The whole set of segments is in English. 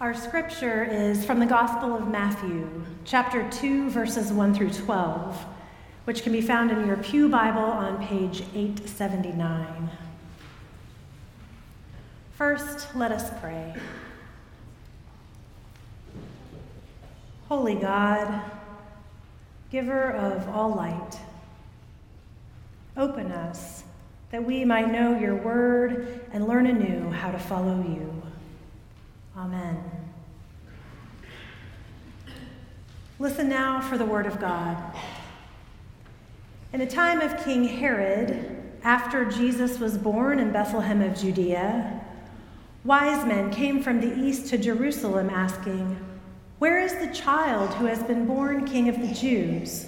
Our scripture is from the Gospel of Matthew, chapter 2, verses 1 through 12, which can be found in your Pew Bible on page 879. First, let us pray. Holy God, giver of all light, open us that we might know your word and learn anew how to follow you. Amen. Listen now for the word of God. In the time of King Herod, after Jesus was born in Bethlehem of Judea, wise men came from the east to Jerusalem asking, Where is the child who has been born King of the Jews?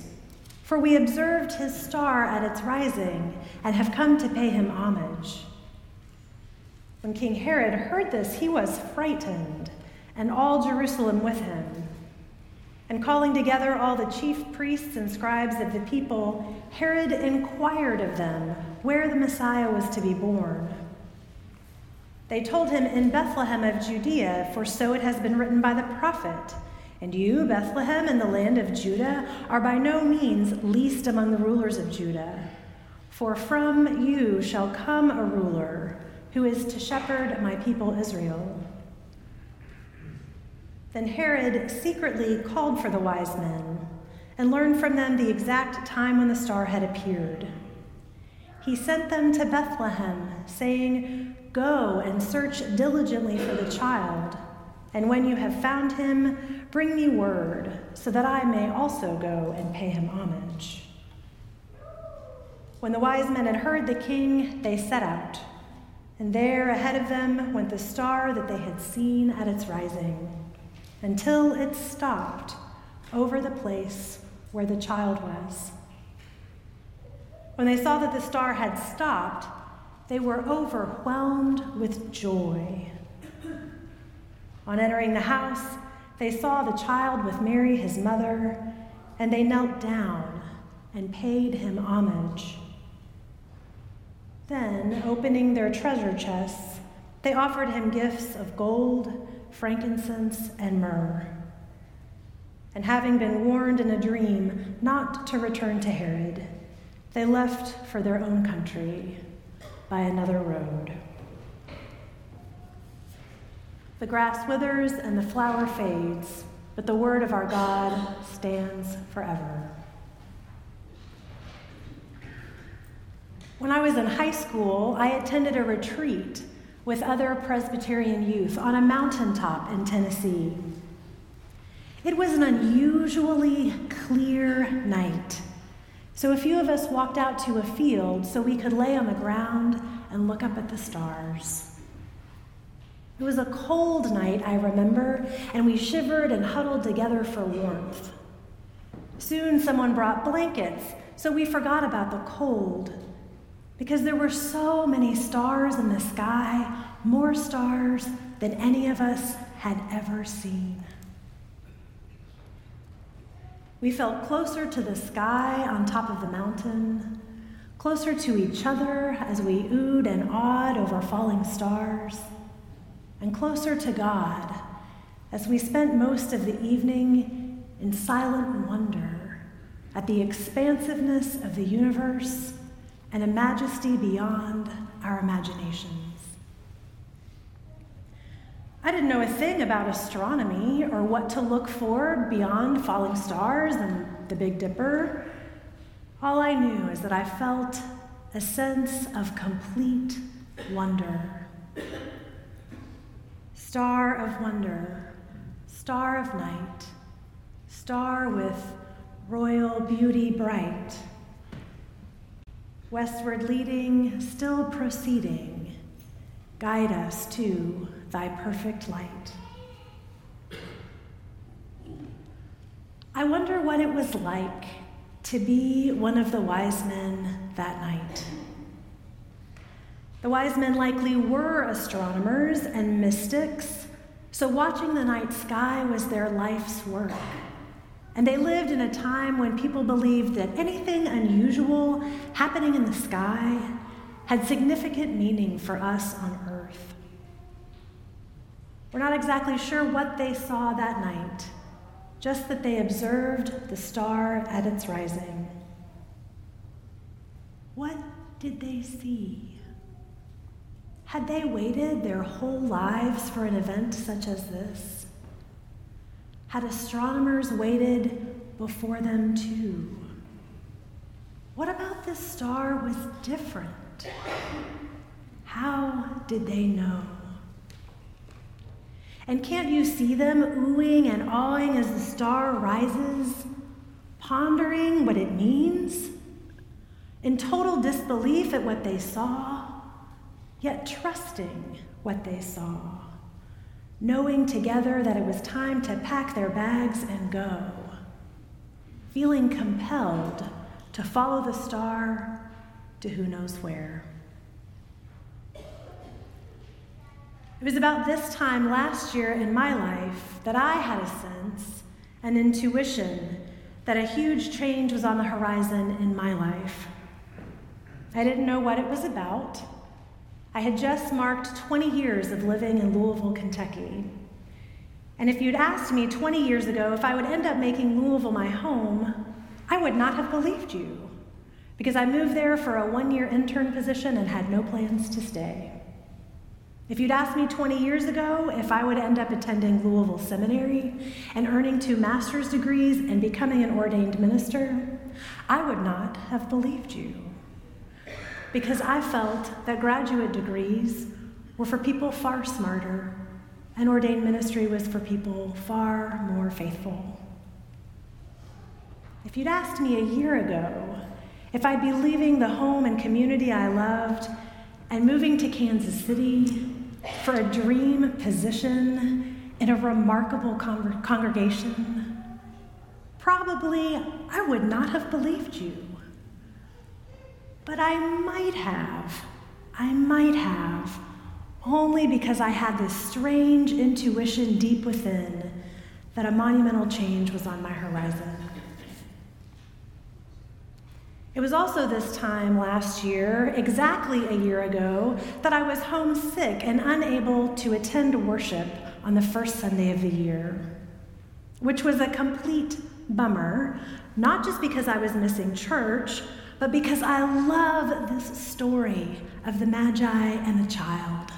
For we observed his star at its rising and have come to pay him homage. When King Herod heard this, he was frightened, and all Jerusalem with him. And calling together all the chief priests and scribes of the people, Herod inquired of them where the Messiah was to be born. They told him in Bethlehem of Judea, for so it has been written by the prophet. And you, Bethlehem, in the land of Judah, are by no means least among the rulers of Judah. For from you shall come a ruler who is to shepherd my people Israel. Then Herod secretly called for the wise men and learned from them the exact time when the star had appeared. He sent them to Bethlehem, saying, Go and search diligently for the child, and when you have found him, bring me word, so that I may also go and pay him homage. When the wise men had heard the king, they set out. And there ahead of them went the star that they had seen at its rising, until it stopped over the place where the child was. When they saw that the star had stopped, they were overwhelmed with joy. On entering the house, they saw the child with Mary, his mother, and they knelt down and paid him homage. Then, opening their treasure chests, they offered him gifts of gold, frankincense, and myrrh. And having been warned in a dream not to return to Herod, they left for their own country by another road. The grass withers and the flower fades, but the word of our God stands forever. When I was in high school, I attended a retreat with other Presbyterian youth on a mountaintop in Tennessee. It was an unusually clear night, so a few of us walked out to a field so we could lay on the ground and look up at the stars. It was a cold night, I remember, and we shivered and huddled together for warmth. Soon someone brought blankets, so we forgot about the cold because there were so many stars in the sky, more stars than any of us had ever seen. We felt closer to the sky on top of the mountain, closer to each other as we oohed and awed over falling stars, and closer to God as we spent most of the evening in silent wonder at the expansiveness of the universe and a majesty beyond our imaginations. I didn't know a thing about astronomy or what to look for beyond falling stars and the Big Dipper. All I knew is that I felt a sense of complete wonder. Star of wonder, star of night, star with royal beauty bright westward leading, still proceeding, guide us to thy perfect light. I wonder what it was like to be one of the wise men that night. The wise men likely were astronomers and mystics, so watching the night sky was their life's work. And they lived in a time when people believed that anything unusual happening in the sky had significant meaning for us on earth. We're not exactly sure what they saw that night, just that they observed the star at its rising. What did they see? Had they waited their whole lives for an event such as this? Had astronomers waited before them too? What about this star was different? How did they know? And can't you see them oohing and awing as the star rises, pondering what it means? In total disbelief at what they saw, yet trusting what they saw, knowing together that it was time to pack their bags and go, feeling compelled to follow the star to who knows where. It was about this time last year in my life that I had a sense, an intuition, that a huge change was on the horizon in my life. I didn't know what it was about. I had just marked 20 years of living in Louisville, Kentucky. And if you'd asked me 20 years ago if I would end up making Louisville my home, I would not have believed you because I moved there for a one year intern position and had no plans to stay. If you'd asked me 20 years ago if I would end up attending Louisville Seminary and earning two master's degrees and becoming an ordained minister, I would not have believed you. Because I felt that graduate degrees were for people far smarter, and ordained ministry was for people far more faithful. If you'd asked me a year ago if I'd be leaving the home and community I loved and moving to Kansas City for a dream position in a remarkable con- congregation, probably I would not have believed you. But I might have. I might have, only because I had this strange intuition deep within that a monumental change was on my horizon. It was also this time last year, exactly a year ago, that I was homesick and unable to attend worship on the first Sunday of the year, which was a complete bummer, not just because I was missing church, but because I love this story of the Magi and the child.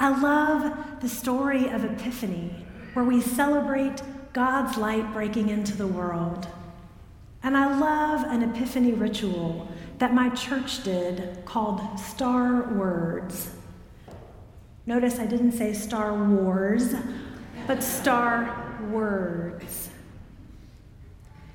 I love the story of Epiphany, where we celebrate God's light breaking into the world. And I love an epiphany ritual that my church did called Star Words. Notice I didn't say Star Wars, but Star Words.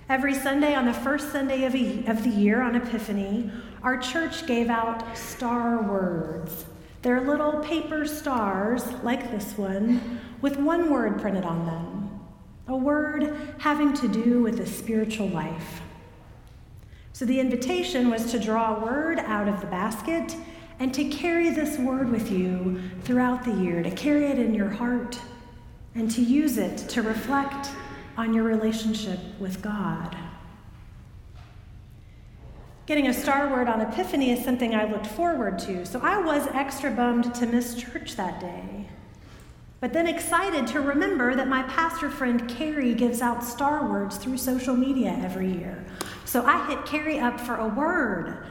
Every Sunday, on the first Sunday of, of the year on Epiphany, our church gave out Star Words. They're little paper stars, like this one, with one word printed on them a word having to do with the spiritual life. So the invitation was to draw a word out of the basket and to carry this word with you throughout the year, to carry it in your heart and to use it to reflect on your relationship with God. Getting a star word on Epiphany is something I looked forward to, so I was extra bummed to miss church that day but then excited to remember that my pastor friend Carrie gives out star words through social media every year. So I hit Carrie up for a word,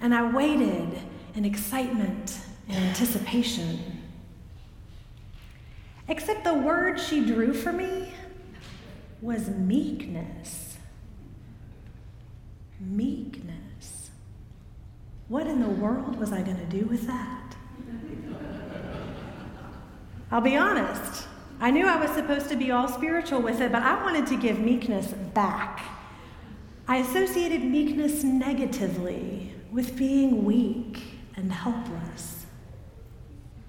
and I waited in excitement and anticipation. Except the word she drew for me was meekness. Meekness. What in the world was I going to do with that? I'll be honest. I knew I was supposed to be all spiritual with it, but I wanted to give meekness back. I associated meekness negatively with being weak and helpless.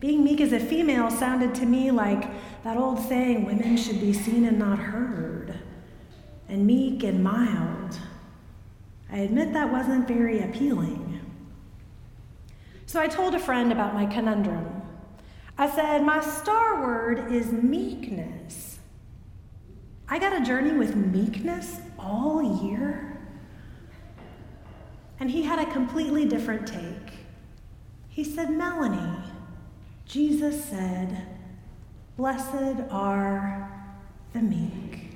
Being meek as a female sounded to me like that old saying women should be seen and not heard, and meek and mild. I admit that wasn't very appealing. So I told a friend about my conundrum. I said, My star word is meekness. I got a journey with meekness all year. And he had a completely different take. He said, Melanie, Jesus said, Blessed are the meek.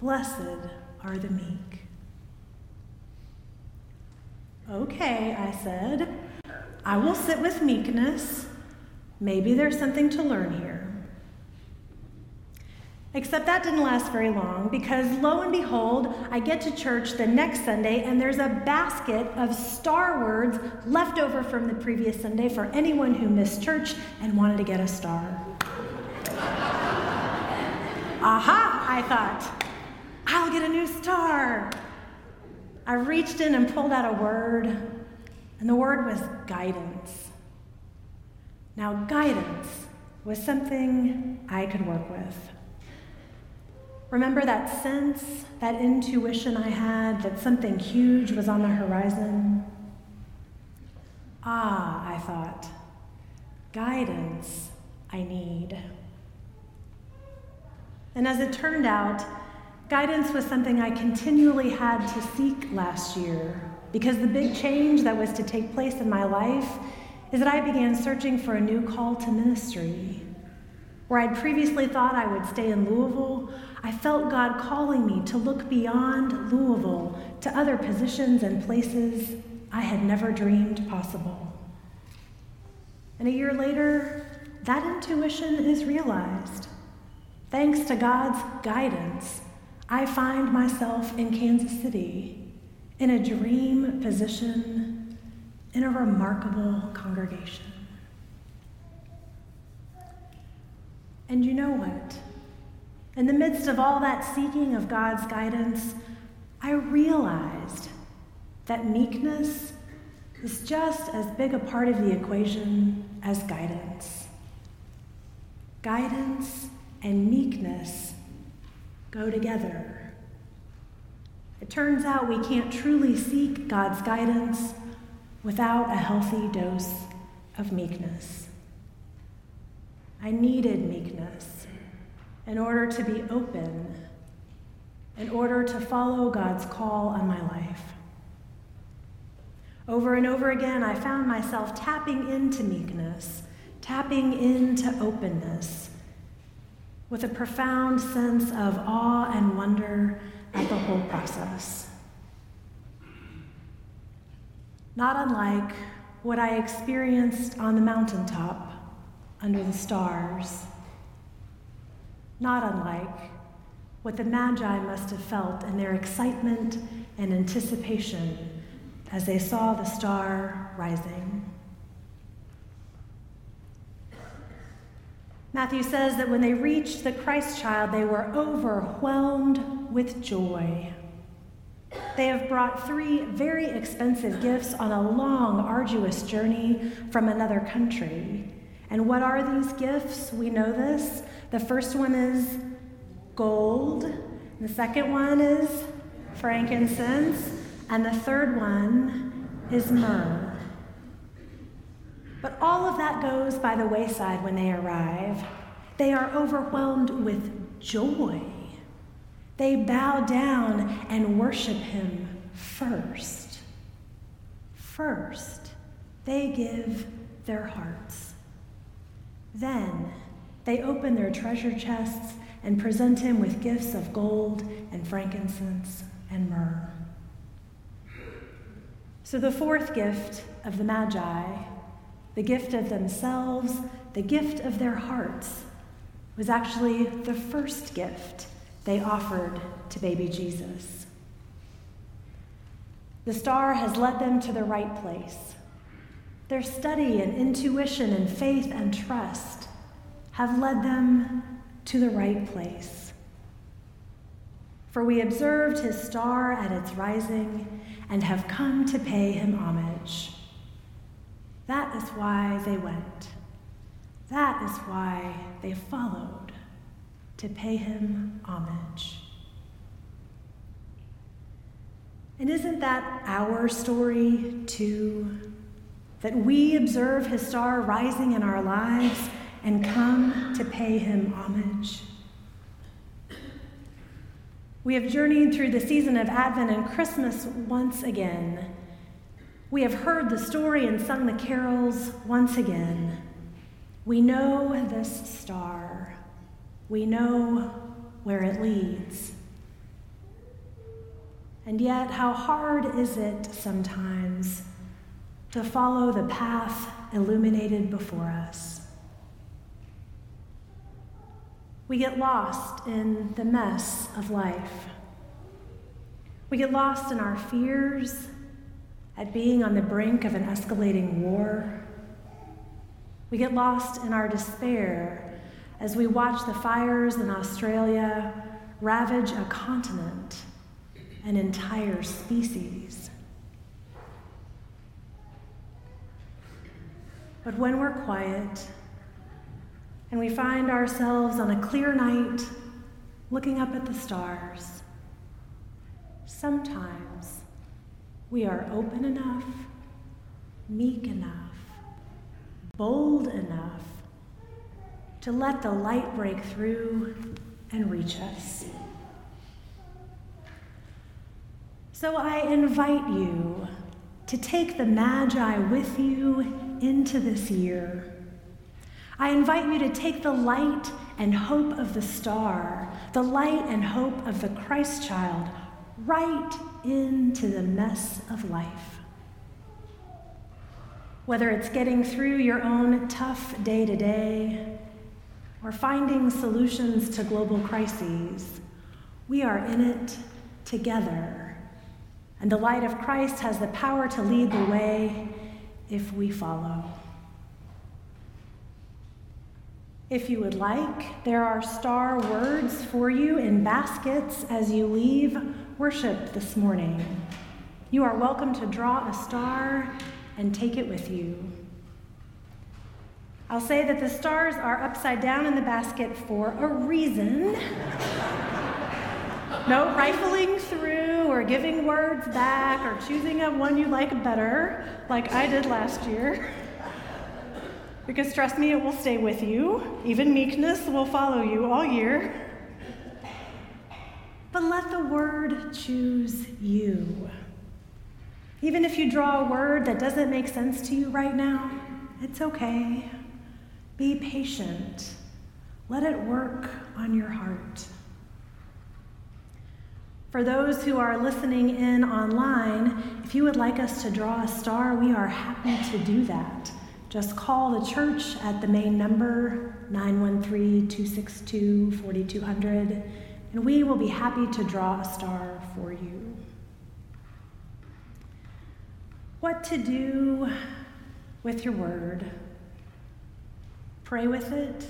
Blessed are the meek. Okay, I said, I will sit with meekness. Maybe there's something to learn here. Except that didn't last very long because lo and behold, I get to church the next Sunday and there's a basket of star words left over from the previous Sunday for anyone who missed church and wanted to get a star. Aha, I thought, I'll get a new star. I reached in and pulled out a word, and the word was guidance. Now, guidance was something I could work with. Remember that sense, that intuition I had that something huge was on the horizon? Ah, I thought, guidance I need. And as it turned out, guidance was something I continually had to seek last year because the big change that was to take place in my life is that I began searching for a new call to ministry. Where I'd previously thought I would stay in Louisville, I felt God calling me to look beyond Louisville to other positions and places I had never dreamed possible. And a year later, that intuition is realized. Thanks to God's guidance, I find myself in Kansas City in a dream position in a remarkable congregation. And you know what? In the midst of all that seeking of God's guidance, I realized that meekness is just as big a part of the equation as guidance. Guidance and meekness go together. It turns out we can't truly seek God's guidance without a healthy dose of meekness. I needed meekness in order to be open, in order to follow God's call on my life. Over and over again, I found myself tapping into meekness, tapping into openness with a profound sense of awe and wonder at the whole process. Not unlike what I experienced on the mountaintop under the stars. Not unlike what the Magi must have felt in their excitement and anticipation as they saw the star rising. Matthew says that when they reached the Christ child, they were overwhelmed with joy. They have brought three very expensive gifts on a long, arduous journey from another country. And what are these gifts? We know this. The first one is gold, the second one is frankincense, and the third one is myrrh. But all of that goes by the wayside when they arrive. They are overwhelmed with joy. They bow down and worship him first. First, they give their hearts. Then, they open their treasure chests and present him with gifts of gold and frankincense and myrrh. So, the fourth gift of the Magi the gift of themselves, the gift of their hearts, was actually the first gift they offered to baby Jesus. The star has led them to the right place. Their study and intuition and faith and trust have led them to the right place. For we observed his star at its rising and have come to pay him homage. That is why they went. That is why they followed, to pay him homage. And isn't that our story too? That we observe his star rising in our lives and come to pay him homage. We have journeyed through the season of Advent and Christmas once again we have heard the story and sung the carols once again. We know this star. We know where it leads. And yet, how hard is it sometimes to follow the path illuminated before us? We get lost in the mess of life. We get lost in our fears at being on the brink of an escalating war. We get lost in our despair as we watch the fires in Australia ravage a continent, an entire species. But when we're quiet and we find ourselves on a clear night looking up at the stars, sometimes we are open enough, meek enough, bold enough to let the light break through and reach us. So I invite you to take the Magi with you into this year. I invite you to take the light and hope of the star, the light and hope of the Christ child, right into the mess of life. Whether it's getting through your own tough day to day or finding solutions to global crises, we are in it together. And the light of Christ has the power to lead the way if we follow. If you would like, there are star words for you in baskets as you leave worship this morning. You are welcome to draw a star and take it with you. I'll say that the stars are upside down in the basket for a reason. no rifling through or giving words back or choosing a one you like better, like I did last year. Because trust me, it will stay with you. Even meekness will follow you all year. But let the word choose you. Even if you draw a word that doesn't make sense to you right now, it's okay. Be patient. Let it work on your heart. For those who are listening in online, if you would like us to draw a star, we are happy to do that. Just call the church at the main number, 913 262 4200, and we will be happy to draw a star for you. What to do with your word? Pray with it.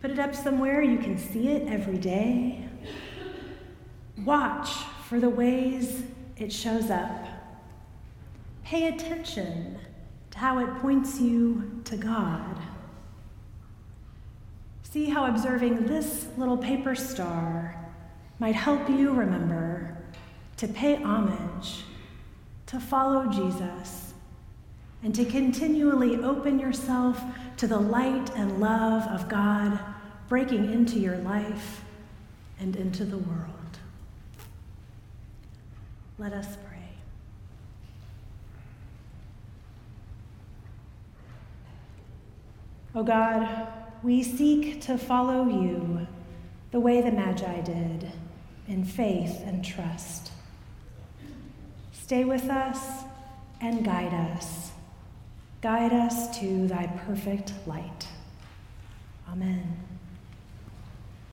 Put it up somewhere you can see it every day. Watch for the ways it shows up. Pay attention to how it points you to God. See how observing this little paper star might help you remember to pay homage, to follow Jesus and to continually open yourself to the light and love of God breaking into your life and into the world. Let us pray. O oh God, we seek to follow you the way the Magi did, in faith and trust. Stay with us and guide us Guide us to thy perfect light.